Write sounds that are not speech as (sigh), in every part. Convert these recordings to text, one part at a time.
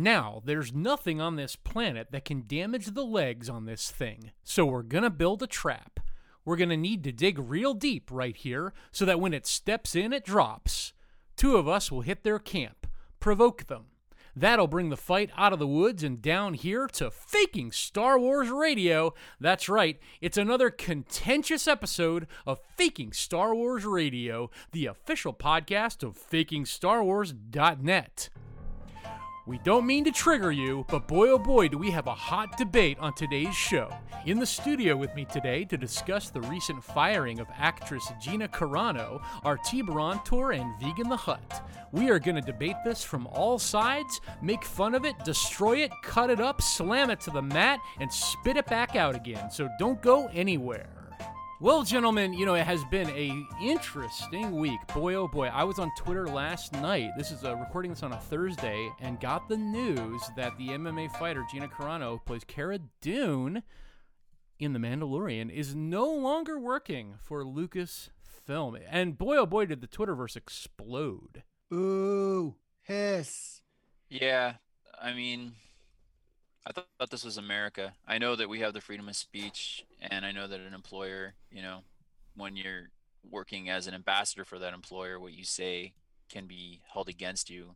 Now, there's nothing on this planet that can damage the legs on this thing, so we're gonna build a trap. We're gonna need to dig real deep right here so that when it steps in, it drops. Two of us will hit their camp, provoke them. That'll bring the fight out of the woods and down here to faking Star Wars Radio. That's right, it's another contentious episode of Faking Star Wars Radio, the official podcast of FakingStarWars.net. We don't mean to trigger you, but boy oh boy, do we have a hot debate on today's show. In the studio with me today to discuss the recent firing of actress Gina Carano are T Barantor and Vegan the Hut. We are going to debate this from all sides, make fun of it, destroy it, cut it up, slam it to the mat, and spit it back out again. So don't go anywhere. Well, gentlemen, you know it has been a interesting week. Boy, oh boy, I was on Twitter last night. This is uh, recording this on a Thursday, and got the news that the MMA fighter Gina Carano, who plays Cara Dune in The Mandalorian, is no longer working for Lucasfilm. And boy, oh boy, did the Twitterverse explode. Ooh, hiss. Yeah, I mean, I th- thought this was America. I know that we have the freedom of speech, and I know that an employer, you know, when you're working as an ambassador for that employer, what you say can be held against you.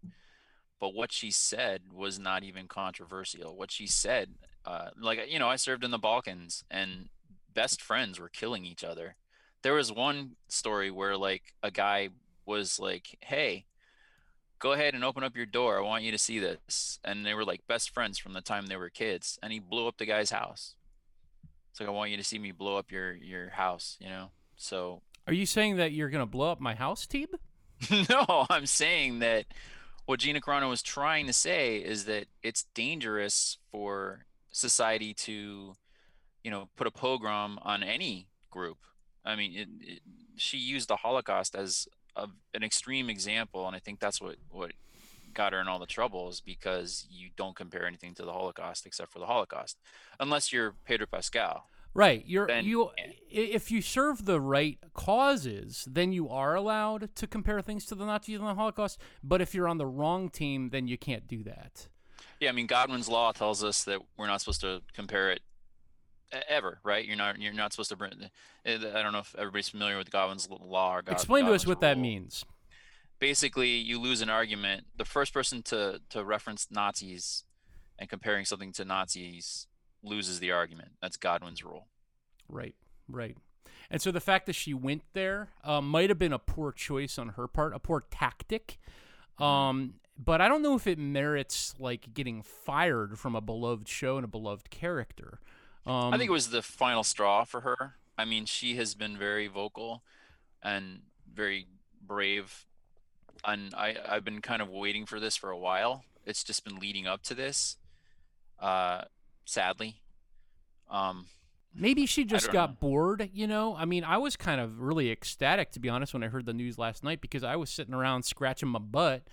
But what she said was not even controversial. What she said, uh, like, you know, I served in the Balkans, and best friends were killing each other. There was one story where, like, a guy was like, hey, go ahead and open up your door. I want you to see this. And they were like best friends from the time they were kids. And he blew up the guy's house. It's like I want you to see me blow up your your house, you know. So Are you saying that you're gonna blow up my house, Teeb? (laughs) no, I'm saying that what Gina Carano was trying to say is that it's dangerous for society to, you know, put a pogrom on any group. I mean, it, it, she used the Holocaust as a, an extreme example, and I think that's what what got her in all the troubles because you don't compare anything to the Holocaust except for the Holocaust, unless you're Pedro Pascal. Right. You're Then- you if you serve the right causes, then you are allowed to compare things to the Nazis and the Holocaust. But if you're on the wrong team, then you can't do that. Yeah, I mean Godwin's law tells us that we're not supposed to compare it ever, right? You're not you're not supposed to bring. I don't know if everybody's familiar with Godwin's law or God, Explain to us Godwin's what that means. basically you lose an argument the first person to to reference nazis and comparing something to nazis loses the argument that's godwin's rule Right. Right. And so the fact that she went there uh, might have been a poor choice on her part, a poor tactic. Um, but I don't know if it merits like getting fired from a beloved show and a beloved character. Um, i think it was the final straw for her i mean she has been very vocal and very brave and i i've been kind of waiting for this for a while it's just been leading up to this uh sadly um Maybe she just got know. bored, you know? I mean, I was kind of really ecstatic, to be honest, when I heard the news last night because I was sitting around scratching my butt,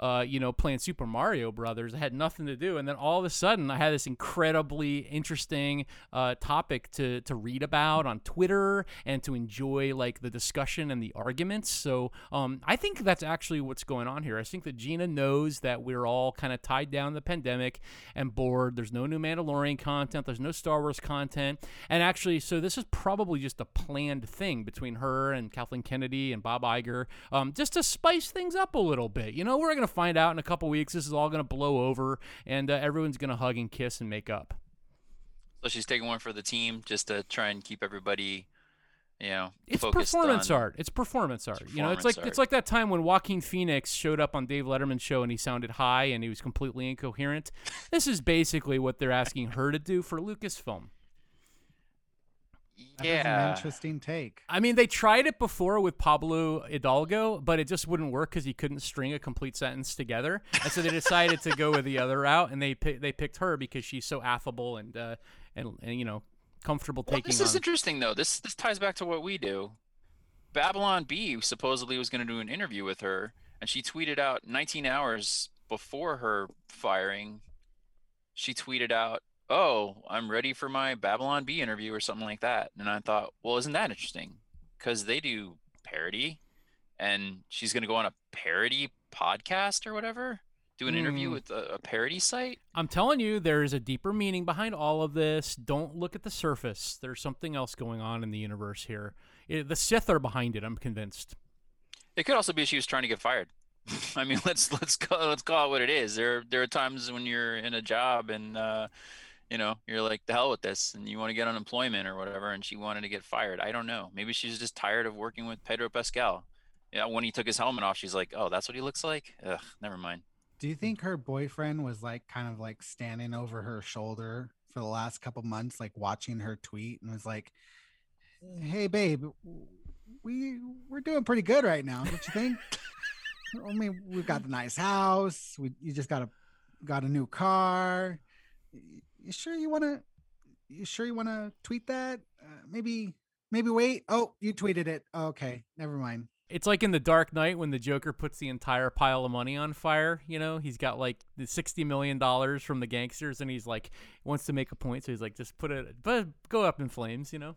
uh, you know, playing Super Mario Brothers. I had nothing to do. And then all of a sudden, I had this incredibly interesting uh, topic to, to read about on Twitter and to enjoy, like, the discussion and the arguments. So um, I think that's actually what's going on here. I think that Gina knows that we're all kind of tied down the pandemic and bored. There's no new Mandalorian content, there's no Star Wars content. And actually, so this is probably just a planned thing between her and Kathleen Kennedy and Bob Iger, um, just to spice things up a little bit. You know, we're going to find out in a couple weeks. This is all going to blow over, and uh, everyone's going to hug and kiss and make up. so she's taking one for the team just to try and keep everybody you know It's performance art. It's performance art. you know, it's like performance it's like that time when Joaquin Phoenix showed up on Dave Letterman's show and he sounded high and he was completely incoherent. this is basically what they're asking her to do for Lucasfilm. That is yeah an interesting take. I mean, they tried it before with Pablo Hidalgo, but it just wouldn't work because he couldn't string a complete sentence together. And so they decided to go with the other route, and they pi- they picked her because she's so affable and uh, and, and you know comfortable Well, taking this is on. interesting though. This this ties back to what we do. Babylon Bee supposedly was going to do an interview with her, and she tweeted out 19 hours before her firing. She tweeted out, "Oh, I'm ready for my Babylon Bee interview" or something like that. And I thought, well, isn't that interesting? Because they do parody, and she's going to go on a parody podcast or whatever. Do an interview Mm. with a, a parody site? I'm telling you, there is a deeper meaning behind all of this. Don't look at the surface. There's something else going on in the universe here. It- the Sith are behind it. I'm convinced. It could also be she was trying to get fired. (laughs) I mean, let's let's call let's call it what it is. There there are times when you're in a job and uh, you know you're like the hell with this, and you want to get unemployment or whatever, and she wanted to get fired. I don't know. Maybe she's just tired of working with Pedro Pascal. Yeah, when he took his helmet off, she's like, "Oh, that's what he looks like." Ugh, never mind. Do you think her boyfriend was like kind of like standing over her shoulder for the last couple months, like watching her tweet and was like, "Hey, babe, we we're doing pretty good right now, don't you think? (laughs) I mean, we've got the nice house. We you just got a got a new car. You sure you want to? You sure you want to tweet that? Uh, maybe maybe wait. Oh, you tweeted it. okay, never mind. It's like in the Dark Knight when the Joker puts the entire pile of money on fire. You know, he's got like the sixty million dollars from the gangsters, and he's like wants to make a point, so he's like, just put it, but go up in flames. You know?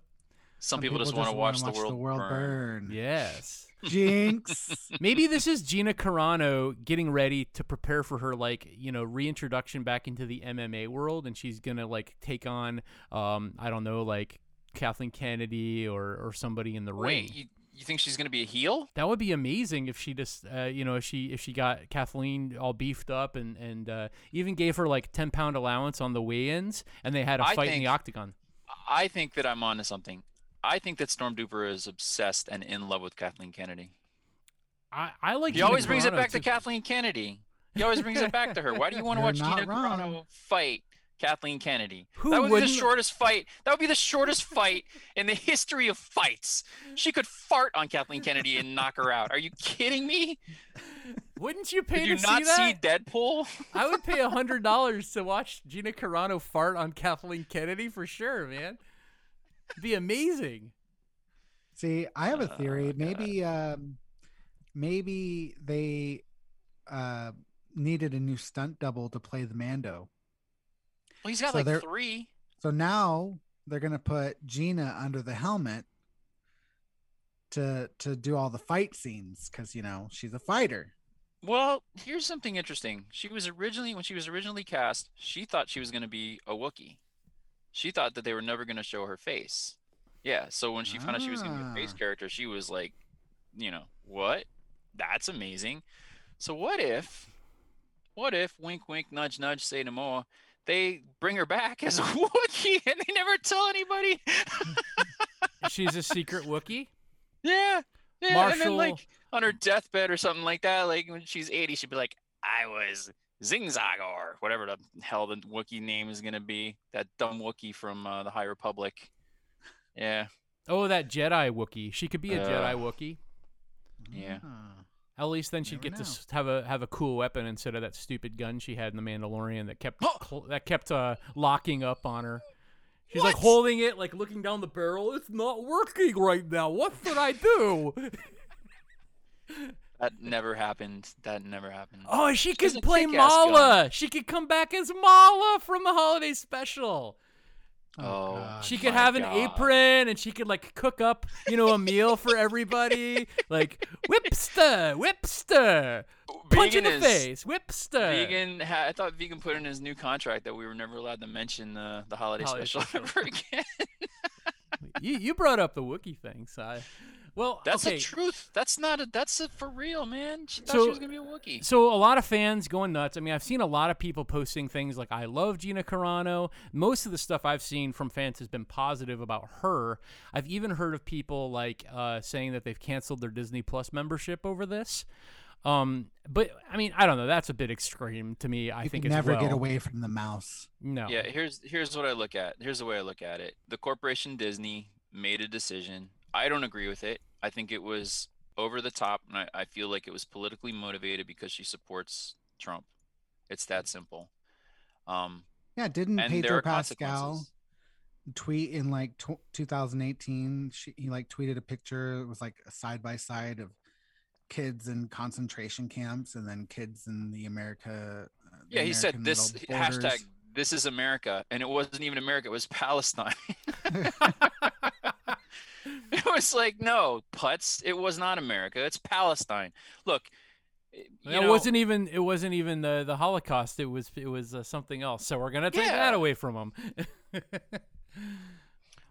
Some, people, just want to wanna watch, the world, burn. burn. Yes. (laughs) Jinx. Maybe this is Gina Carano getting ready to prepare for her like you know reintroduction back into the MMA world, and she's gonna like take on um I don't know like Kathleen Kennedy or or somebody in the ring. You, you think she's gonna be a heel? That would be amazing if she just, uh, you know, if she if she got Kathleen all beefed up and and uh, even gave her like ten pound allowance on the weigh-ins, and they had a I fight in the octagon. I think that I'm onto something. I think that Storm Duper is obsessed and in love with Kathleen Kennedy. I I like. He always brings it back to. Kathleen Kennedy. He always brings it back to her. Why do you want (laughs) to watch Gina wrong. Carano fight Kathleen Kennedy? Who that would be the shortest fight. That would be the shortest fight in the history of fights. She could fart on Kathleen Kennedy and knock her out. Are you kidding me? Wouldn't you pay Did you to not see see? Deadpool? I would pay a hundred dollars (laughs) to watch Gina Carano fart on Kathleen Kennedy for sure, man. Be amazing. See, I have a Oh, theory. God. maybe um maybe they uh needed a new stunt double to play the Mando. Well, he's got So like three. So now they're gonna put Gina under the helmet to to do all the fight scenes because you know she's a fighter. Well, here's something interesting. She was originally, when she was originally cast, she thought she was going to be a Wookiee. She thought that they were never going to show her face. Yeah, so when she found out she was going to be a face Ah. character, she was like, you know, what? That's amazing. So what if, what if, wink, wink, nudge, nudge, say no more, they bring her back as a (laughs) Wookiee and they never tell anybody? She's a secret Wookiee. Yeah. Yeah, and then like on her deathbed or something like that, like when she's 80, she'd be like, I was Zingzag or whatever the hell the Wookiee name is gonna be. That dumb Wookiee from uh, the High Republic. Yeah. Oh, that Jedi Wookiee. She could be a Uh, Jedi Wookiee. Yeah. Ah. At least then she'd Never get to know. s- have a have a cool weapon instead of that stupid gun she had in the Mandalorian that kept Oh! cl- that kept uh, locking up on her. She's like holding it, like looking down the barrel. It's not working right now. What should I do? (laughs) That never happened. That never happened. oh, she has could play kick-ass gun. Malla. She could come back as Malla from the holiday special. Oh, God. She could have an God. apron and she could like cook up, you know, a meal for everybody. (laughs) Like whipster, whipster, punch in the is- face, whipster. Vegan, ha- I thought Vegan put in his new contract that we were never allowed to mention uh, the holiday, Holiday special (laughs) special. ever again. you you brought up the Wookiee thing, so I, well, That's okay. the truth. That's not a. That's a for real, man. She thought So- she was gonna be a Wookiee. So a lot of fans going nuts. I mean, I've seen a lot of people posting things like "I love Gina Carano." Most of the stuff I've seen from fans has been positive about her. I've even heard of people like uh, saying that they've canceled their Disney Plus membership over this. Um, but I mean, I don't know. That's a bit extreme to me. I you think can as never get away from the mouse. No. Yeah, here's here's what I look at. Here's the way I look at it. The corporation Disney made a decision. I don't agree with it. I think it was over the top, and I, I feel like it was politically motivated because she supports Trump. It's that simple. Um, Yeah, didn't Pedro Pascal tweet in like tw 2018? She, he like tweeted a picture. It was like a side by side of kids in concentration camps and then kids in the America. uh, the Yeah, he said this hashtag. This is America, and it wasn't even America. It was Palestine. (laughs) (laughs) (laughs) it was like no putz. It was not America. It's Palestine. Look, you it know, wasn't even it wasn't even the the Holocaust. It was it was uh, something else. So we're gonna take Yeah. that away from them. (laughs)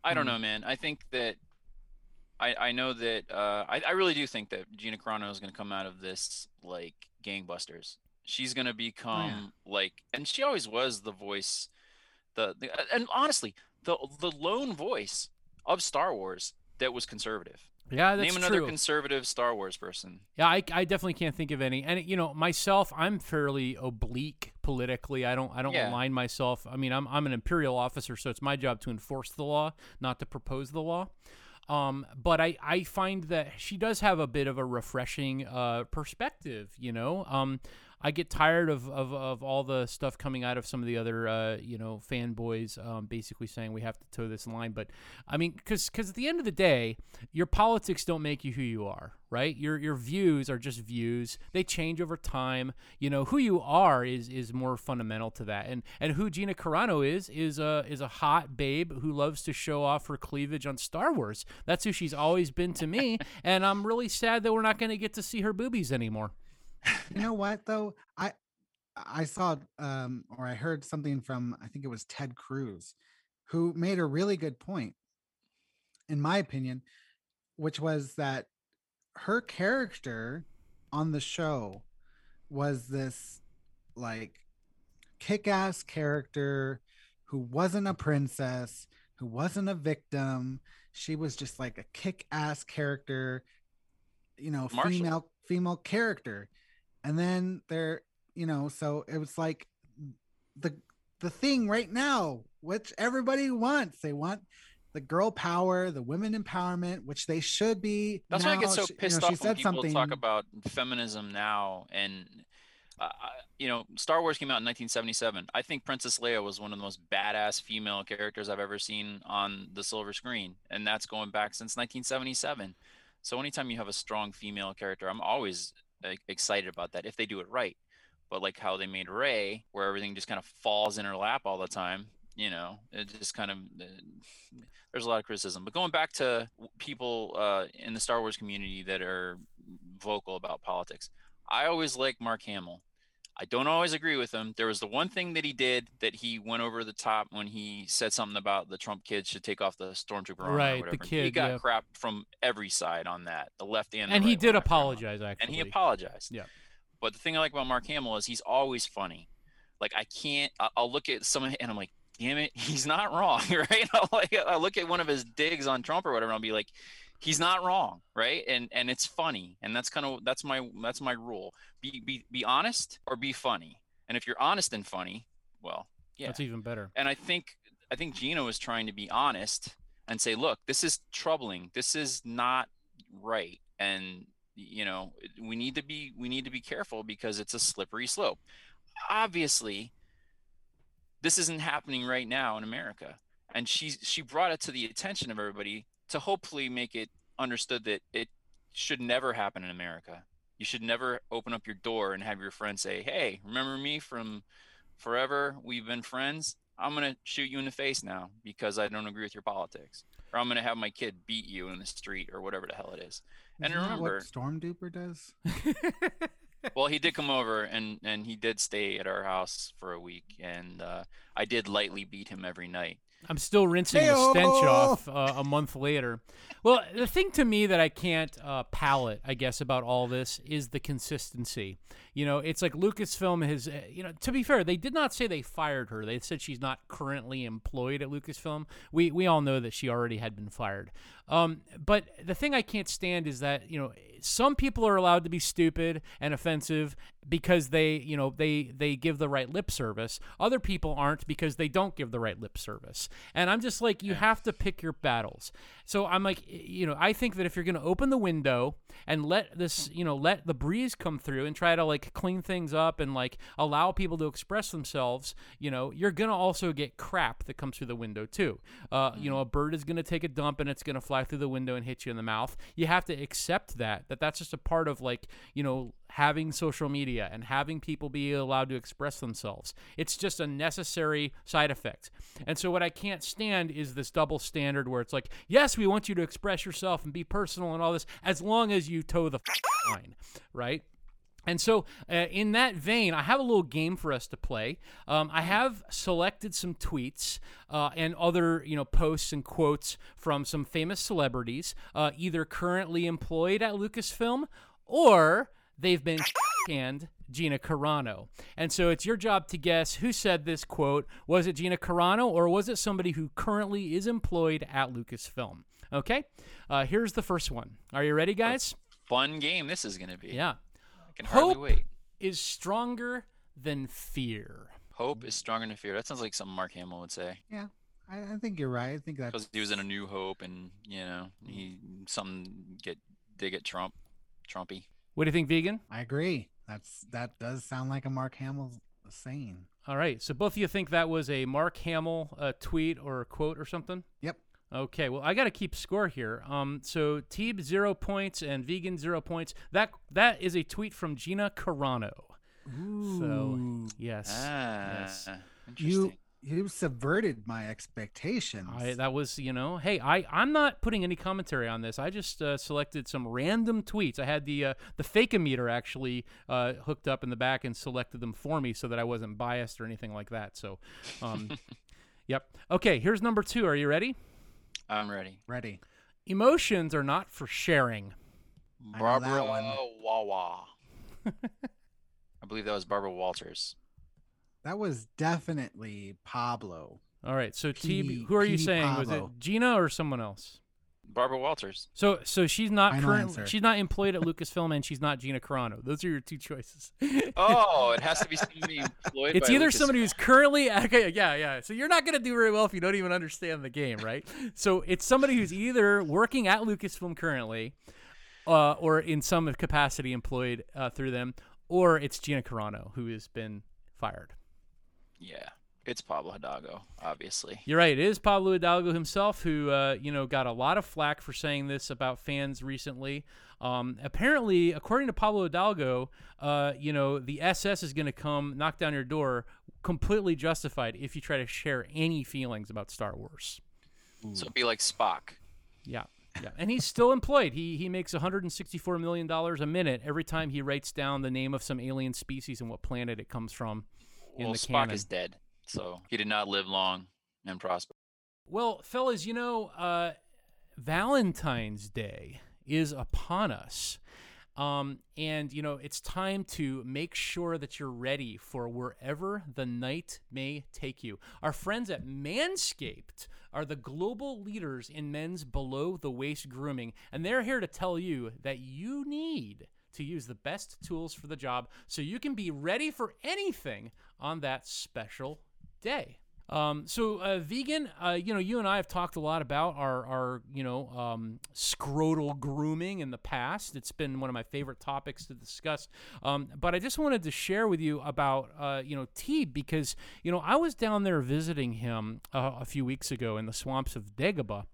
I don't Hmm. know, man. I think that I I know that uh, I I really do think that Gina Carano is to come out of this like gangbusters. She's going to become like, and she always was the voice, the, the and honestly the the lone voice of Star Wars that was conservative. yeah, that's Name another true. conservative Star Wars person. Yeah, I, I definitely can't think of any. And you know, myself, I'm fairly oblique politically. I don't I don't Yeah. align myself. I mean, I'm I'm an imperial officer, so it's my job to enforce the law, not to propose the law. Um, but I, I find that she does have a bit of a refreshing uh, perspective. You know, um, I get tired of, of, of all the stuff coming out of some of the other uh, you know fanboys, um, basically saying we have to toe this line. But I mean, because at the end of the day, your politics don't make you who you are, right? Your your views are just views. They change over time. You know who you are is is more fundamental to that. And and who Gina Carano is is a is a hot babe who loves to show off her cleavage on Star Wars. That's who she's always been to me. (laughs) and I'm really sad that we're not going to get to see her boobies anymore. You know what though? I I saw um or I heard something from I think it was Ted Cruz who made a really good point in my opinion, which was that her character on the show was this like kick-ass character who wasn't a princess, who wasn't a victim. She was just like a kick-ass character, you know, Marshal. female female character. And then there, you know, so it was like the the thing right now, which everybody wants. They want the girl power, the women empowerment, which they should be. That's why I get now. so She- you pissed know, off when people something. talk about feminism now. And uh, you know, Star Wars came out in 1977. I think Princess Leia was one of the most badass female characters I've ever seen on the silver screen, and that's going back since 1977. So anytime you have a strong female character, I'm always uh, excited about that if they do it right. But like how they made Rey, where everything just kind of falls in her lap all the time, you know, it just kind of uh, there's a lot of criticism. But going back to people uh, in the Star Wars community that are vocal about politics, I always like Mark Hamill. I don't always agree with him. There was the one thing that he did that he went over the top when he said something about the Trump kids should take off the stormtrooper armor. or Right, the whatever. he got yeah. crap from every side on that, the left and the And he did one, I forgot. apologize, actually. And he apologized. Yeah. But the thing I like about Mark Hamill is he's always funny. Like I can't. I'll look at someone and I'm like, damn it, (laughs) he's not wrong, (laughs) right? I'll like I look at one of his digs on Trump or whatever, and I'll be like, he's not wrong, right? And and it's funny, and that's kind of that's my that's my rule. Be be be honest or be funny. And if you're honest and funny, well, yeah. That's even better. And I think I think Gino is trying to be honest and say, look, this is troubling. This is not right. And you know, we need to be we need to be careful because it's a slippery slope. Obviously, this isn't happening right now in America. And she she brought it to the attention of everybody to hopefully make it understood that it should never happen in America. You should never open up your door and have your friend say, "Hey, remember me from forever? We've been friends. I'm going to shoot you in the face now because I don't agree with your politics." Or I'm going to have my kid beat you in the street or whatever the hell it is. And Isn't that remember- what Stormduper does? (laughs) (laughs) well, he did come over and and he did stay at our house for a week, and uh, I did lightly beat him every night. I'm still rinsing the stench off uh, a month later. Well, the thing to me that I can't uh, palate, I guess, about all this is the consistency. You know, it's like Lucasfilm has, uh, you know, to be fair, they did not say they fired her. They said she's not currently employed at Lucasfilm. We we all know that she already had been fired. Um, but the thing I can't stand is that you know some people are allowed to be stupid and offensive because they you know they they give the right lip service. Other people aren't because they don't give the right lip service. And I'm just like you have to pick your battles. So I'm like you know I think that if you're going to open the window and let this you know let the breeze come through and try to like clean things up and like allow people to express themselves, you know you're going to also get crap that comes through the window too. Uh, You know a bird is going to take a dump and it's going to fly through the window and hit you in the mouth. You have to accept that that that's just a part of like you know having social media and having people be allowed to express themselves. It's just a necessary side effect. And so what I can't stand is this double standard where it's like, yes, we want you to express yourself and be personal and all this as long as you toe the line, right? And so, uh, in that vein, I have a little game for us to play. Um, I have selected some tweets uh, and other, you know, posts and quotes from some famous celebrities, uh, either currently employed at Lucasfilm or they've been (laughs) canned Gina Carano. And so it's your job to guess who said this quote. Was it Gina Carano or was it somebody who currently is employed at Lucasfilm? Okay, uh, here's the first one. Are you ready, guys? Fun game this is going to be. Yeah. I can hardly Hope wait. is stronger than fear. Hope is stronger than fear. That sounds like something Mark Hamill would say. Yeah, I, I think you're right. I think that Because he was in A New Hope, and you know, he some get dig at Trump, Trumpy. What do you think, vegan? I agree. That's that does sound like a Mark Hamill saying. All right. So both of you think that was a Mark Hamill uh, tweet or a quote or something? Yep. Okay. Well, I got to keep score here. Um. So Teeb zero points and vegan zero points. That that is a tweet from Gina Carano. Ooh. Yes. Ah, yes. interesting. you you subverted my expectations. I, that was, you know, hey, I I'm not putting any commentary on this. I just uh, selected some random tweets. I had the uh, the fake-o-meter actually uh, hooked up in the back and selected them for me so that I wasn't biased or anything like that. So, um, (laughs) yep. Okay, here's number two. Are you ready? I'm ready. Ready. Emotions are not for sharing. I know that Barbara one. Wawa. (laughs) I believe that was Barbara Walters. That was definitely Pablo. All right. So, P- T, who are you P. saying? Was Pablo. it Gina or someone else? Barbara Walters. So, so she's not Final current. answer. She's not employed at Lucasfilm, and she's not Gina Carano. Those are your two choices. (laughs) Oh, it has to be somebody employed. It's by either Lucasfilm. somebody who's currently (laughs) okay, yeah, yeah. So you're not gonna do very well if you don't even understand the game, right? so it's somebody who's either working at Lucasfilm currently, uh, or in some capacity employed uh, through them, or it's Gina Carano who has been fired. Yeah, it's Pablo Hidalgo, obviously. You're right. It is Pablo Hidalgo himself who, uh, you know, got a lot of flack for saying this about fans recently. Um, apparently, according to Pablo Hidalgo, uh, you know, the SS is going to come knock down your door, completely justified if you try to share any feelings about Star Wars. So it'd be like Spock. Yeah. Yeah, and he's still employed. He he makes 164 million dollars a minute every time he writes down the name of some alien species and what planet it comes from in well, the Spock canon. is dead, so he did not live long and prosper. Well, fellas, you know, uh, Valentine's Day is upon us. Um, and, you know, it's time to make sure that you're ready for wherever the night may take you. Our friends at Manscaped are the global leaders in men's below the waist grooming, and they're here to tell you that you need to use the best tools for the job so you can be ready for anything on that special day. Um, so, uh, vegan, uh, you know, you and I have talked a lot about our, our you know, um, scrotal grooming in the past. It's been one of my favorite topics to discuss. Um, but I just wanted to share with you about, uh, you know, T because, you know, I was down there visiting him uh, a few weeks ago in the swamps of Dagobah.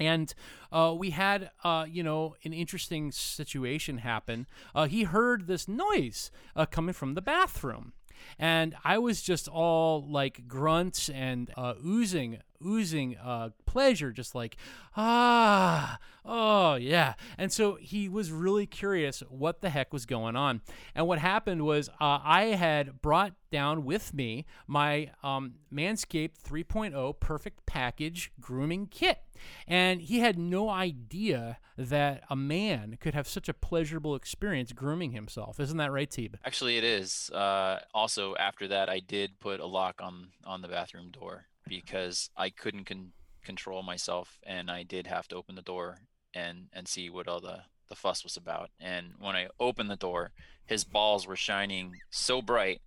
And uh, we had, uh, you know, an interesting situation happen. Uh, he heard this noise uh, coming from the bathroom. And I was just all like grunts and uh, oozing, oozing uh, pleasure, just like, ah, oh, yeah. And so he was really curious what the heck was going on. And what happened was uh, I had brought down with me my um, Manscaped 3.0 Perfect Package grooming kit. And he had no idea that a man could have such a pleasurable experience grooming himself. Isn't that right, Teeb? Actually, it is. Uh, also, after that, I did put a lock on on the bathroom door because I couldn't con- control myself, and I did have to open the door and and see what all the the fuss was about. And when I opened the door, his balls were shining so bright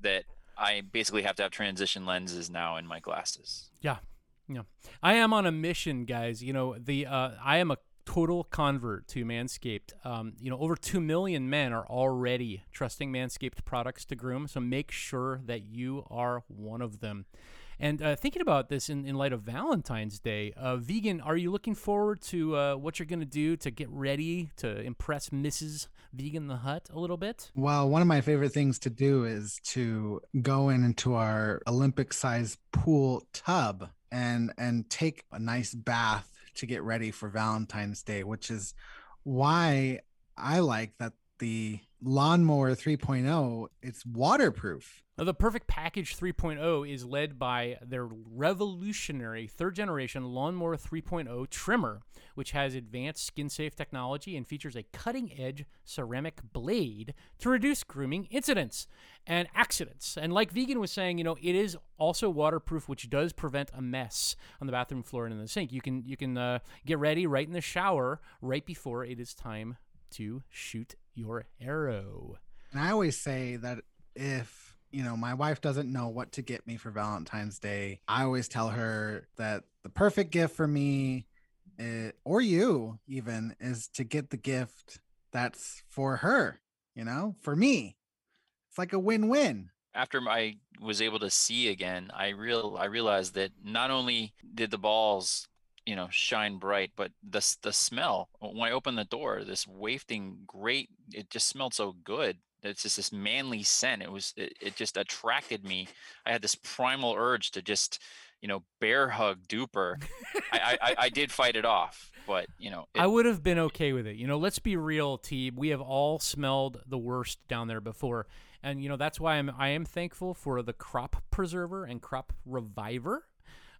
that I basically have to have transition lenses now in my glasses. Yeah. Yeah. I am on a mission, guys. You know, the uh, I am a total convert to Manscaped. Um, you know, over 2 million men are already trusting Manscaped products to groom, so make sure that you are one of them. And uh, thinking about this in, in light of Valentine's Day, uh, vegan, are you looking forward to uh, what you're going to do to get ready to impress Mrs. Vegan the Hut a little bit? Well, one of my favorite things to do is to go in into our Olympic sized pool tub and and take a nice bath to get ready for Valentine's Day, which is why I like that the lawnmower 3.0, it's waterproof. Now, the Perfect Package 3.0 is led by their revolutionary third generation Lawnmower 3.0 trimmer, which has advanced skin safe technology and features a cutting edge ceramic blade to reduce grooming incidents and accidents. And like Vegan was saying, you know, it is also waterproof, which does prevent a mess on the bathroom floor and in the sink. You can you can uh, get ready right in the shower right before it is time to shoot your arrow. And I always say that if, you know, my wife doesn't know what to get me for Valentine's Day, I always tell her that the perfect gift for me, eh, or you even, is to get the gift that's for her, you know, for me. It's like a win win. After I was able to see again, I real I realized that not only did the balls you know shine bright but the the smell when i opened the door this wafting great it just smelled so good. It's just this manly scent. It was it, it just attracted me. I had this primal urge to just you know bear hug duper. I, I i did fight it off but you know i would have been okay with it. You know let's be real t we have all smelled the worst down there before. And you know that's why i'm i am thankful for the crop preserver and crop reviver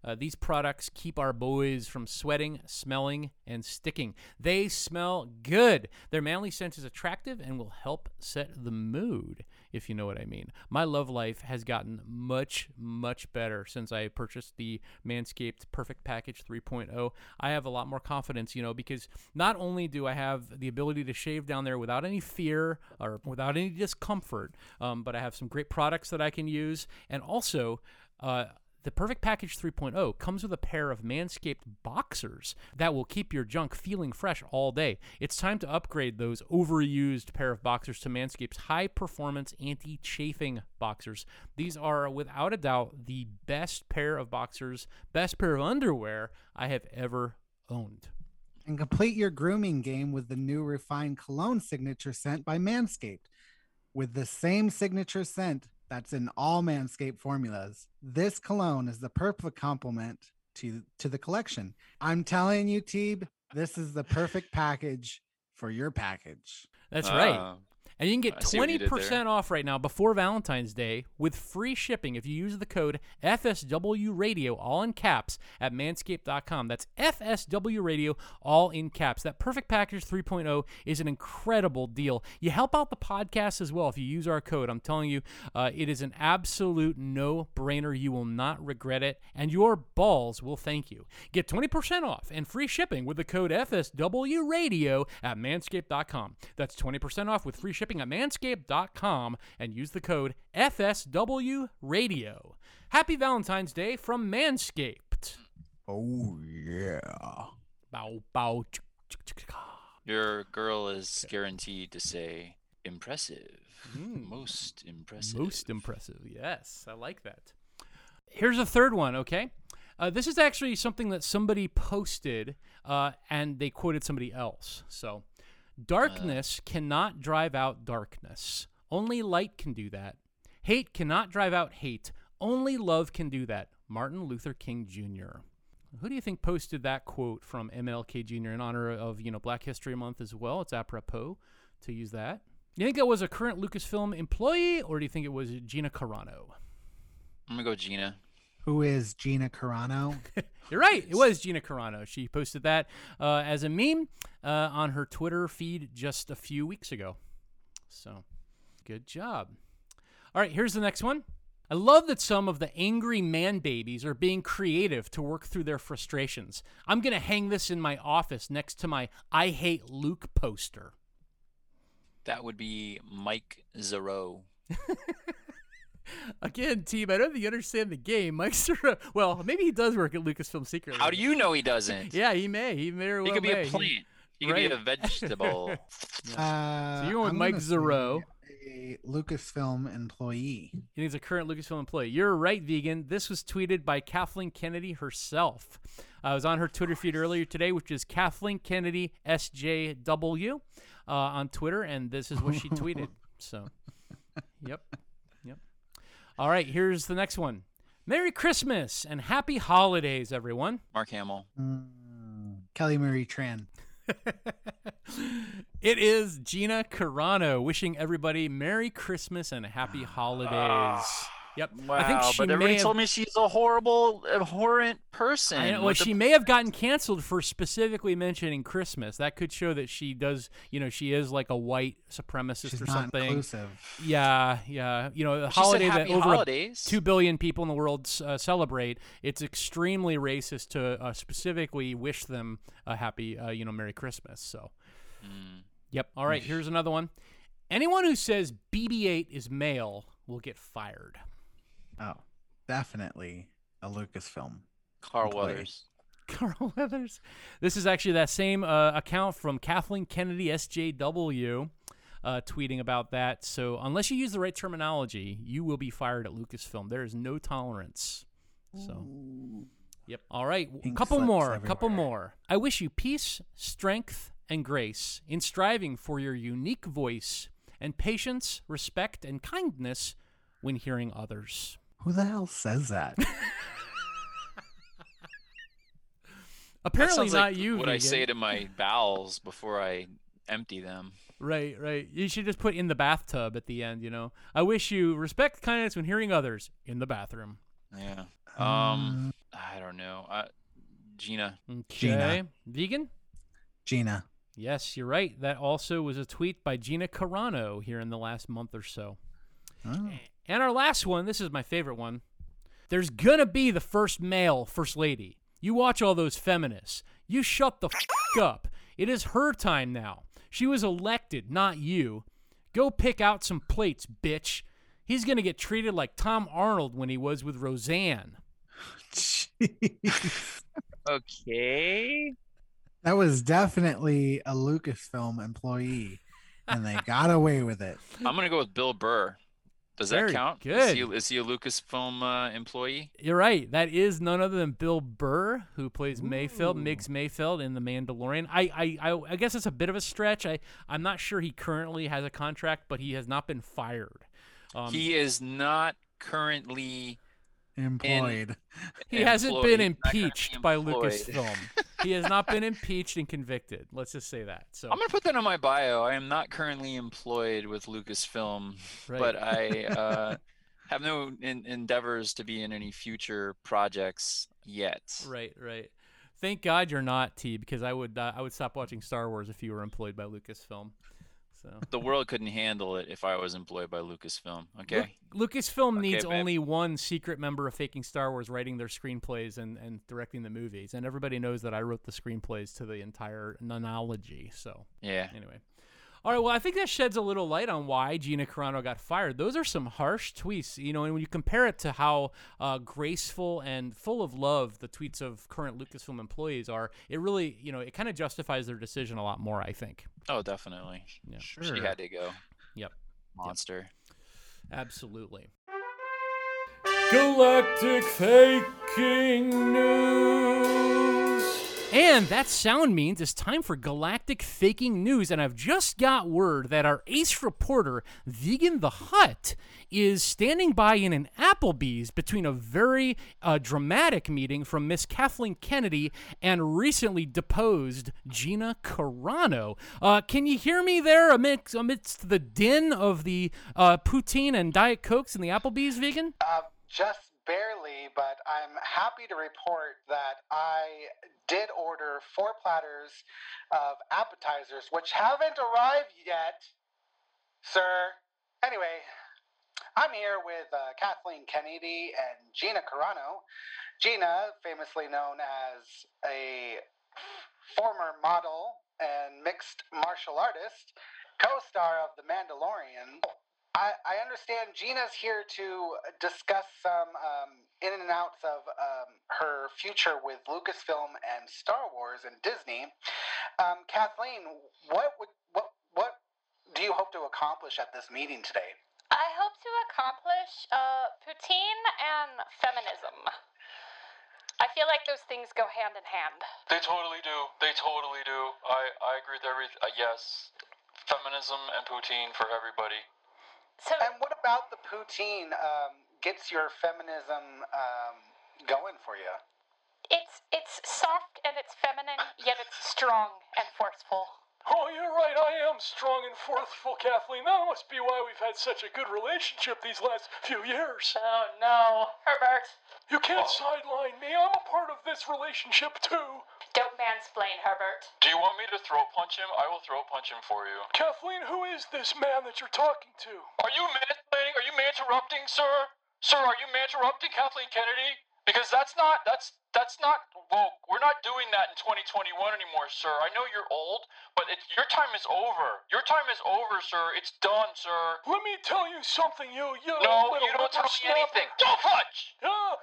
uh, these products keep our boys from sweating, smelling, and sticking. They smell good. Their manly scent is attractive and will help set the mood, if you know what I mean. My love life has gotten much, much better since I purchased the Manscaped Perfect Package 3.0. I have a lot more confidence, you know, because not only do I have the ability to shave down there without any fear or without any discomfort, um, but I have some great products that I can use, and also. Uh, the Perfect Package 3.0 comes with a pair of Manscaped boxers that will keep your junk feeling fresh all day. It's time to upgrade those overused pair of boxers to Manscaped's high performance anti chafing boxers. These are, without a doubt, the best pair of boxers, best pair of underwear I have ever owned. And complete your grooming game with the new refined cologne signature scent by Manscaped. With the same signature scent, that's in all Manscaped formulas. This cologne is the perfect complement to to the collection. I'm telling you, Teeb, this is the perfect package for your package. That's ah. right. And you can get I see what you did 20% off right now before Valentine's Day with free shipping if you use the code FSW Radio, all in caps, at manscaped.com. That's FSW Radio, all in caps. That Perfect Package 3.0 is an incredible deal. You help out the podcast as well if you use our code. I'm telling you, uh, it is an absolute no brainer. You will not regret it, and your balls will thank you. Get 20% off and free shipping with the code FSW Radio at manscaped.com. That's 20% off with free shipping at manscaped.com and use the code FSW Radio. Happy Valentine's Day from Manscaped. Oh yeah. Bow, bow. your girl is guaranteed to say impressive most impressive Most impressive. Yes, I like that. Here's a third one, okay? Uh, this is actually something that somebody posted uh, and they quoted somebody else. So, Uh, darkness cannot drive out darkness. Only light can do that. Hate cannot drive out hate. Only love can do that. Martin Luther King Jr. Who do you think posted that quote from MLK Jr. in honor of you know Black History Month as well? It's apropos to use that. Do You think that was a current Lucasfilm employee, or do you think it was Gina Carano? i'm gonna go gina Who is Gina Carano? (laughs) You're right. It was Gina Carano. She posted that uh, as a meme uh, on her Twitter feed just a few weeks ago. So, good job. All right, here's the next one. I love that some of the angry man babies are being creative to work through their frustrations. I'm going to hang this in my office next to my I Hate Luke poster. that would be mike zero (laughs) Again, team, I don't think you understand the game. (laughs) Mike Sura, well, maybe he does work at Lucasfilm secretly. how do you know he doesn't Yeah, he may. He may very he could be may. a plant he could be right. a (laughs) vegetable Uh, So you're going with I'm Mike gonna say Zero. A Lucasfilm employee. He thinks a current Lucasfilm employee. You're right, vegan. This was tweeted by Kathleen Kennedy herself. I was on her Twitter feed earlier today, which is Kathleen Kennedy SJW uh, on Twitter, and this is what she tweeted. (laughs) So, yep, yep. All right, here's the next one. Merry Christmas and Happy Holidays, everyone. mark hamill Mm, Kelly Marie Tran. (laughs) It is Gina Carano wishing everybody Merry Christmas and Happy Holidays. Yep. Wow, I think she but everybody have, told me she's a horrible, abhorrent person. I know, well, with the- she may have gotten canceled for specifically mentioning Christmas. That could show that she does, you know, she is like a white supremacist She's or not something. inclusive. Yeah, yeah. You know, a She holiday that over holidays. two billion people in the world uh, celebrate. It's extremely racist to uh, specifically wish them a happy, uh, you know, Merry Christmas. So, Mm. yep. All right, here's another one. Anyone who says BB-8 is male will get fired. Oh, definitely a Lucasfilm. Carl employee. Weathers. (laughs) Carl Weathers. This is actually that same uh, account from Kathleen Kennedy SJW. Uh, tweeting about that. So, unless you use the right terminology, you will be fired at Lucasfilm. There is no tolerance. So, Yep. All right. w- Pink couple slips more. Couple more. I wish you peace, strength, and grace in striving for your unique voice and patience, respect, and kindness when hearing others. Who the hell says that? That (laughs) Apparently sounds not like you. What I say to my bowels before I empty them. Right, right. You should just put in the bathtub at the end. You know. I wish you respect, kindness when hearing others in the bathroom. Yeah. Um, I don't know. Uh, Gina. Okay. Gina. Vegan. Gina. Yes, you're right. That also was a tweet by Gina Carano here in the last month or so. Oh. And our last one, this is my favorite one. There's gonna be the first male first lady. You watch all those feminists. You shut the f- up. It is her time now. She was elected, not you. Go pick out some plates, bitch. He's gonna get treated like Tom Arnold when he was with Roseanne. Jeez. (laughs) Okay. that was definitely a Lucasfilm employee, and they got away with it. I'm gonna go with Bill Burr. Does that Very count? Is he, is he a Lucasfilm uh, employee? You're right. That is none other than Bill Burr, who plays Mayfeld, Ooh. Miggs Mayfeld in The Mandalorian. I, I, I, I guess it's a bit of a stretch. I, I'm not sure he currently has a contract, but he has not been fired. Um, he is not currently. Employed. he hasn't been He's not impeached by. Lucasfilm. he has not been impeached and convicted. Let's just say that. So, I'm gonna put that on my bio. I am not currently employed with Lucasfilm, right. but I (laughs) uh, have no in- endeavors to be in any future projects yet. right, right. Thank God you're not T, because I would, uh, I would stop watching Star Wars if you were employed by Lucasfilm. So. (laughs) The world couldn't handle it if I was employed by Lucasfilm. Okay. Lu- Lucasfilm Okay, needs babe. only one secret member of faking Star Wars writing their screenplays and, and directing the movies, and everybody knows that I wrote the screenplays to the entire nonology. So Yeah. anyway, all right. Well, I think that sheds a little light on why Gina Carano got fired. Those are some harsh tweets, you know, and when you compare it to how uh, graceful and full of love the tweets of current Lucasfilm employees are, it really, you know, it kind of justifies their decision a lot more. I think. Oh, definitely. Yeah. Sure. She had to go. Yep. Monster. Absolutely. Galactic Faking News. And that sound means it's time for Galactic Faking News. And I've just got word that our ace reporter, Vegan the Hut, is standing by in an Applebee's between a very uh, dramatic meeting from Miss Kathleen Kennedy and recently deposed Gina Carano. Uh, can you hear me there amidst, amidst the din of the uh, poutine and Diet Cokes in the Applebee's, Vegan? Uh, just barely, but I'm happy to report that I did order four platters of appetizers, which haven't arrived yet, sir. Anyway, I'm here with uh, Kathleen Kennedy and Gina Carano. Gina, famously known as a former model and mixed martial artist, co star of The Mandalorian. I, I understand Gina's here to discuss some um, in and outs of um, her future with Lucasfilm and Star Wars and Disney. Um, Kathleen, what would what what do you hope to accomplish at this meeting today? I hope to accomplish uh, poutine and feminism. I feel like those things go hand in hand. They totally do. They totally do. I, I agree with every. Uh, yes, feminism and poutine for everybody. So, And what about the poutine um, gets your feminism um, going for you? it's it's soft and it's feminine, yet it's strong and forceful. Oh, you're right. I am strong and forceful, Kathleen. That must be why we've had such a good relationship these last few years. Oh no, Herbert. You can't sideline me. I'm a part of this relationship too. Don't mansplain, Herbert. Do you want me to throat punch him? I will throat punch him for you. Kathleen, who is this man that you're talking to? Are you mansplaining? Are you man-interrupting, sir? Sir, are you man-interrupting Kathleen Kennedy? Because that's not that's that's not woke. We're not doing that in 2021 anymore, sir. I know you're old, but it, your time is over. Your time is over, sir. It's done, sir. Let me tell you something, you you No, you don't tell me anything. Don't punch! Yeah,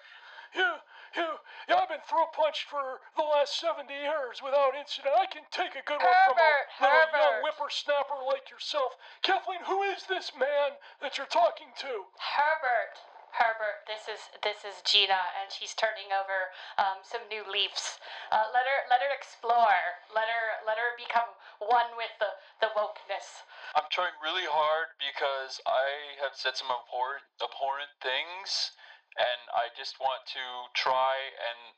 yeah, yeah, yeah. I've been throw punched for the last 70 years without incident. I can take a good one from a Herbert, little young Herbert. whippersnapper like yourself. Kathleen, who is this man that you're talking to? Herbert. Herbert, this is this is Gina, and she's turning over um, some new leaves. Uh, let her let her explore. Let her let her become one with the the wokeness. I'm trying really hard because I have said some abhorrent, abhorrent things, and I just want to try and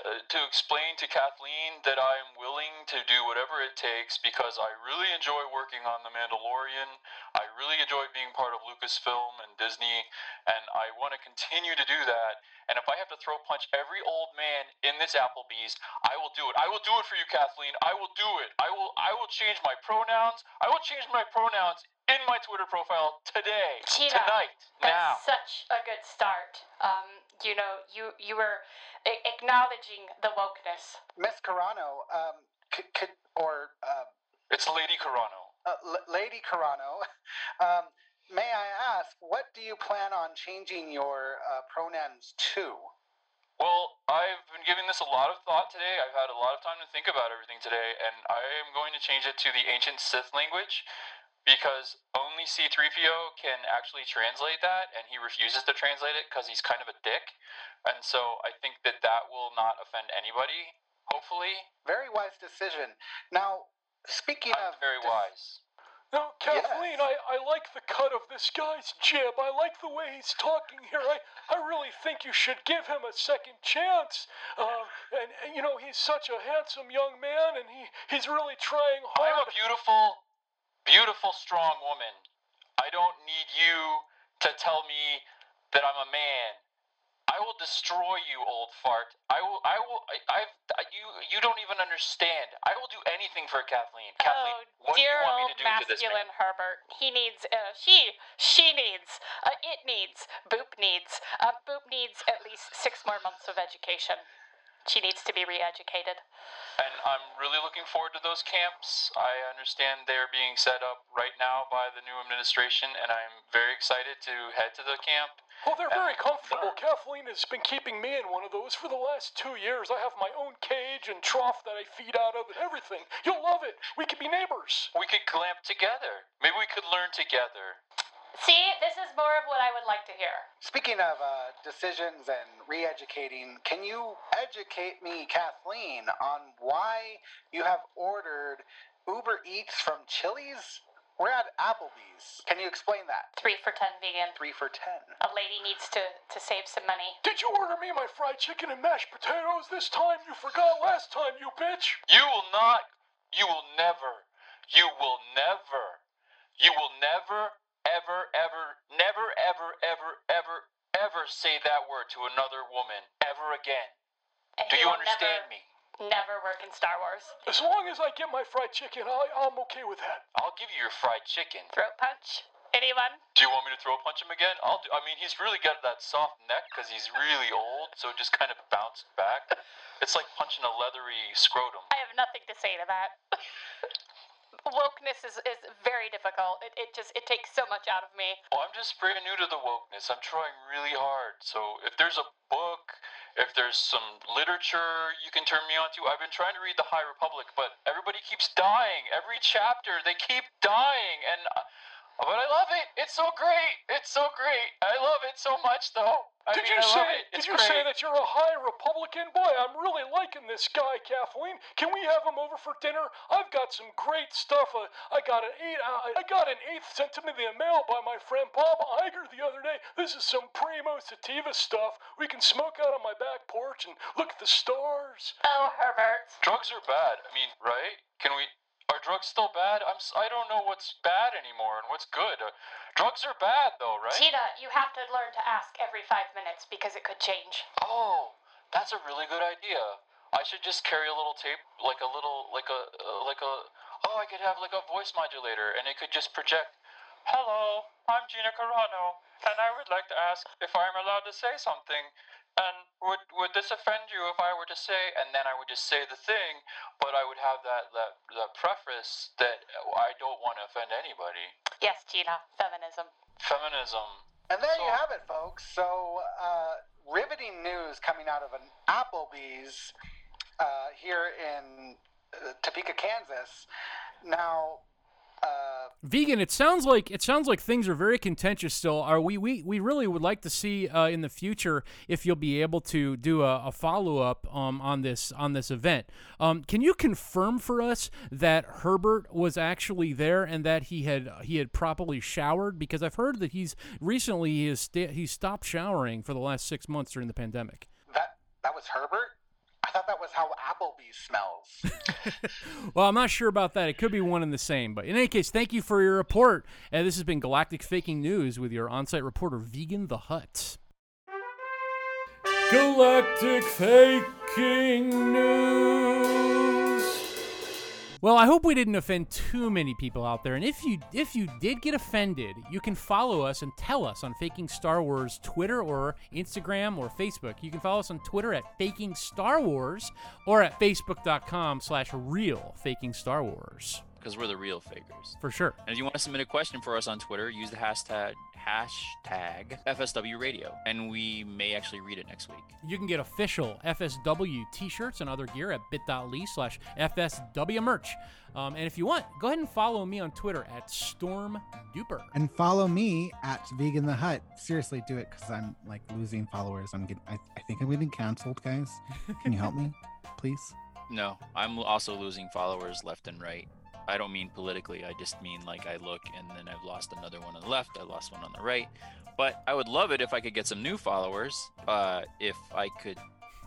to explain to Kathleen that I am willing to do whatever it takes because I really enjoy working on The Mandalorian. I really enjoy being part of Lucasfilm and Disney, and I want to continue to do that. And if I have to throw punch every old man in this Applebee's, I will do it. I will do it for you, Kathleen. I will do it. I will. I will change my pronouns. I will change my pronouns in my Twitter profile today, tonight, now. Such a good start. Um, you know, you you were a- acknowledging the wokeness. Miss Carano, um, could, could or uh, It's Lady Carano. uh, L- Lady Carano, (laughs) um, may I ask, what do you plan on changing your uh, pronouns to? Well, I've been giving this a lot of thought today. I've had a lot of time to think about everything today, and I am going to change it to the ancient Sith language because only C3PO can actually translate that, and he refuses to translate it because he's kind of a dick. And so I think that that will not offend anybody, hopefully. Very wise decision. Now, speaking I'm of very dis- wise. No, Kathleen, I, I like the cut of this guy's jib. I like the way he's talking here. I, I really think you should give him a second chance. Uh, and, and, you know, he's such a handsome young man, and he, he's really trying hard. I'm a beautiful, beautiful, strong woman. I don't need you to tell me that I'm a man. I will destroy you, old fart. I will. I will. I, I've. I, you. You don't even understand. I will do anything for Kathleen. Kathleen, oh, what do you want me to do to this man? masculine Herbert. He needs. Uh, she. She needs. Uh, it needs. Boop needs. Uh, Boop needs at least six more months of education. She needs to be re-educated. And I'm really looking forward to those camps. I understand they're being set up right now by the new administration, and I'm very excited to head to the camp. Well, they're very comfortable. learn. Kathleen has been keeping me in one of those for the last two years. I have my own cage and trough that I feed out of and everything. You'll love it. We could be neighbors. We could clamp together. Maybe we could learn together. See, this is more of what I would like to hear. Speaking of uh, decisions and re-educating, can you educate me, Kathleen, on why you have ordered Uber Eats from Chili's? We're at Applebee's. Can you explain that? Three for ten vegan. Three for ten. A lady needs to to save some money. Did you order me my fried chicken and mashed potatoes this time? You forgot last time, you bitch. You will not. You will never. You will never. You will never, ever, ever, never, ever, ever, ever, ever say that word to another woman ever again. And Do you understand never, me? Never work in Star Wars. As long as I get my fried chicken, I, I'm okay with that. I'll give you your fried chicken. Throat punch. Anyone? Do you want me to throw punch him again? I'll do. I mean, he's really got that soft neck because he's really old, so it just kind of bounced back. It's like punching a leathery scrotum. I have nothing to say to that. (laughs) Wokeness is, is very difficult. It, it just it takes so much out of me. Well, I'm just brand new to the wokeness. I'm trying really hard. So if there's a book, if there's some literature you can turn me on to, I've been trying to read The High Republic, but everybody keeps dying. Every chapter, they keep dying, and uh, but I love it. It's so great. It's so great. I love it so much, though. I Did mean, you I say? it. Did you great. say that you're a high Republican? Boy, I'm really liking this guy, Kathleen. Can we have him over for dinner? I've got some great stuff. Uh, I got an eight. Uh, I got an eighth sent to me in the mail by my friend Bob Iger the other day. This is some primo sativa stuff. We can smoke out on my back porch and look at the stars. Oh, Herbert. Drugs are bad. I mean, right? Can we? Are drugs still bad? I'm. s- I don't know what's bad anymore and what's good. Uh, drugs are bad though, right? Gina, you have to learn to ask every five minutes because it could change. Oh, that's a really good idea. I should just carry a little tape, like a little, like a, uh, like a. Oh, I could have like a voice modulator, and it could just project. Hello, I'm Gina Carano, and I would like to ask if I'm allowed to say something. And would would this offend you if I were to say? And then I would just say the thing, but I would have that that that preface that I don't want to offend anybody. Yes, Gina, feminism. Feminism. And there you have it, folks. So, uh, riveting news coming out of an Applebee's uh, here in uh, Topeka, Kansas. Now, uh, Vegan, it sounds like it sounds like things are very contentious still. Are we we, we really would like to see uh, in the future if you'll be able to do a, a follow up um, on this on this event. Um, can you confirm for us that Herbert was actually there and that he had he had properly showered? Because I've heard that he's recently he has he stopped showering for the last six months during the pandemic. that that was Herbert. I thought that was how Applebee's smells. (laughs) Well, I'm not sure about that. It could be one and the same. But in any case, thank you for your report. And this has been Galactic Faking News with your on site reporter, Vegan the Hut. Galactic Faking News. Well, I hope we didn't offend too many people out there. And if you if you did get offended, you can follow us and tell us on Faking Star Wars Twitter or Instagram or Facebook. You can follow us on Twitter at Faking Star Wars or at Facebook.com slash real Faking Star Wars. Because we're the real fakers. For sure. And if you want to submit a question for us on Twitter, use the hashtag hashtag FSW Radio, and we may actually read it next week. You can get official FSW t-shirts and other gear at bit.ly slash FSW merch. Um, and if you want, go ahead and follow me on Twitter at StormDuper. and follow me at Vegan the Hut. Seriously, do it because I'm like losing followers. I'm getting. I, I think I'm getting canceled, guys. Can you help me, (laughs) please? No, I'm also losing followers left and right. I don't mean politically. I just mean like I look and then I've lost another one on the left. I lost one on the right. But I would love it if I could get some new followers. Uh, if I could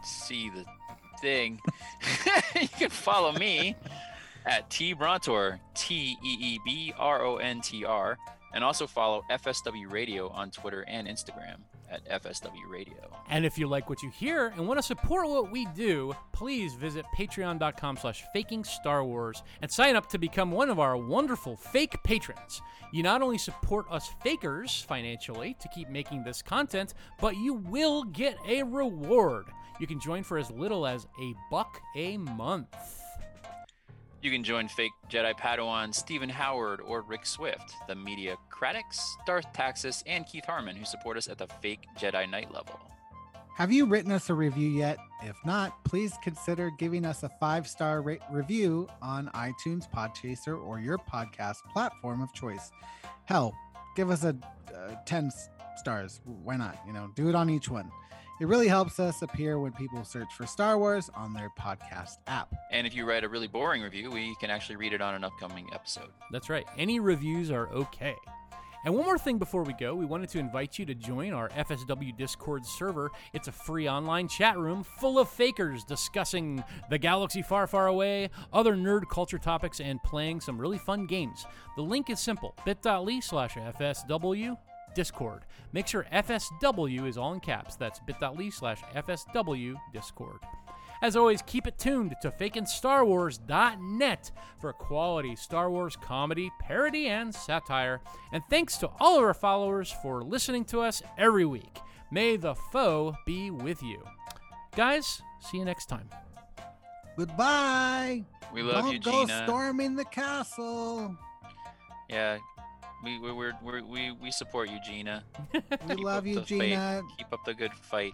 see the thing, (laughs) you can follow me (laughs) at T Brontor, T E E B R O N T R, and also follow FSW Radio on Twitter and Instagram at FSW Radio. And if you like what you hear and want to support what we do, please visit patreon.com slash faking Star Wars and sign up to become one of our wonderful fake patrons. You not only support us fakers financially to keep making this content, but you will get a reward. You can join for as little as a buck a month. You can join fake Jedi Padawan Stephen Howard or Rick Swift, the Media Critics, Darth Taxis, and Keith Harmon, who support us at the fake Jedi Knight level. Have you written us a review yet? If not, please consider giving us a five star rate review on iTunes, Podchaser, or your podcast platform of choice. Hell, give us a uh, 10 s- stars. Why not? You know, do it on each one. It really helps us appear when people search for Star Wars on their podcast app. And if you write a really boring review, we can actually read it on an upcoming episode. That's right. Any reviews are okay. And one more thing before we go, we wanted to invite you to join our FSW Discord server. It's a free online chat room full of fakers discussing the galaxy far, far away, other nerd culture topics, and playing some really fun games. The link is simple bit.ly slash FSW Discord. Make sure FSW is all in caps. That's bit.ly slash FSW Discord. As always, keep it tuned to fakinstarwars.net for quality Star Wars comedy, parody, and satire. And thanks to all of our followers for listening to us every week. May the foe be with you. Guys, see you next time. Goodbye. We love Don't you, go storming the castle. Yeah, we we we're, we're, we we support you, Gina. We Keep love you, the. Gina. Keep up the good fight.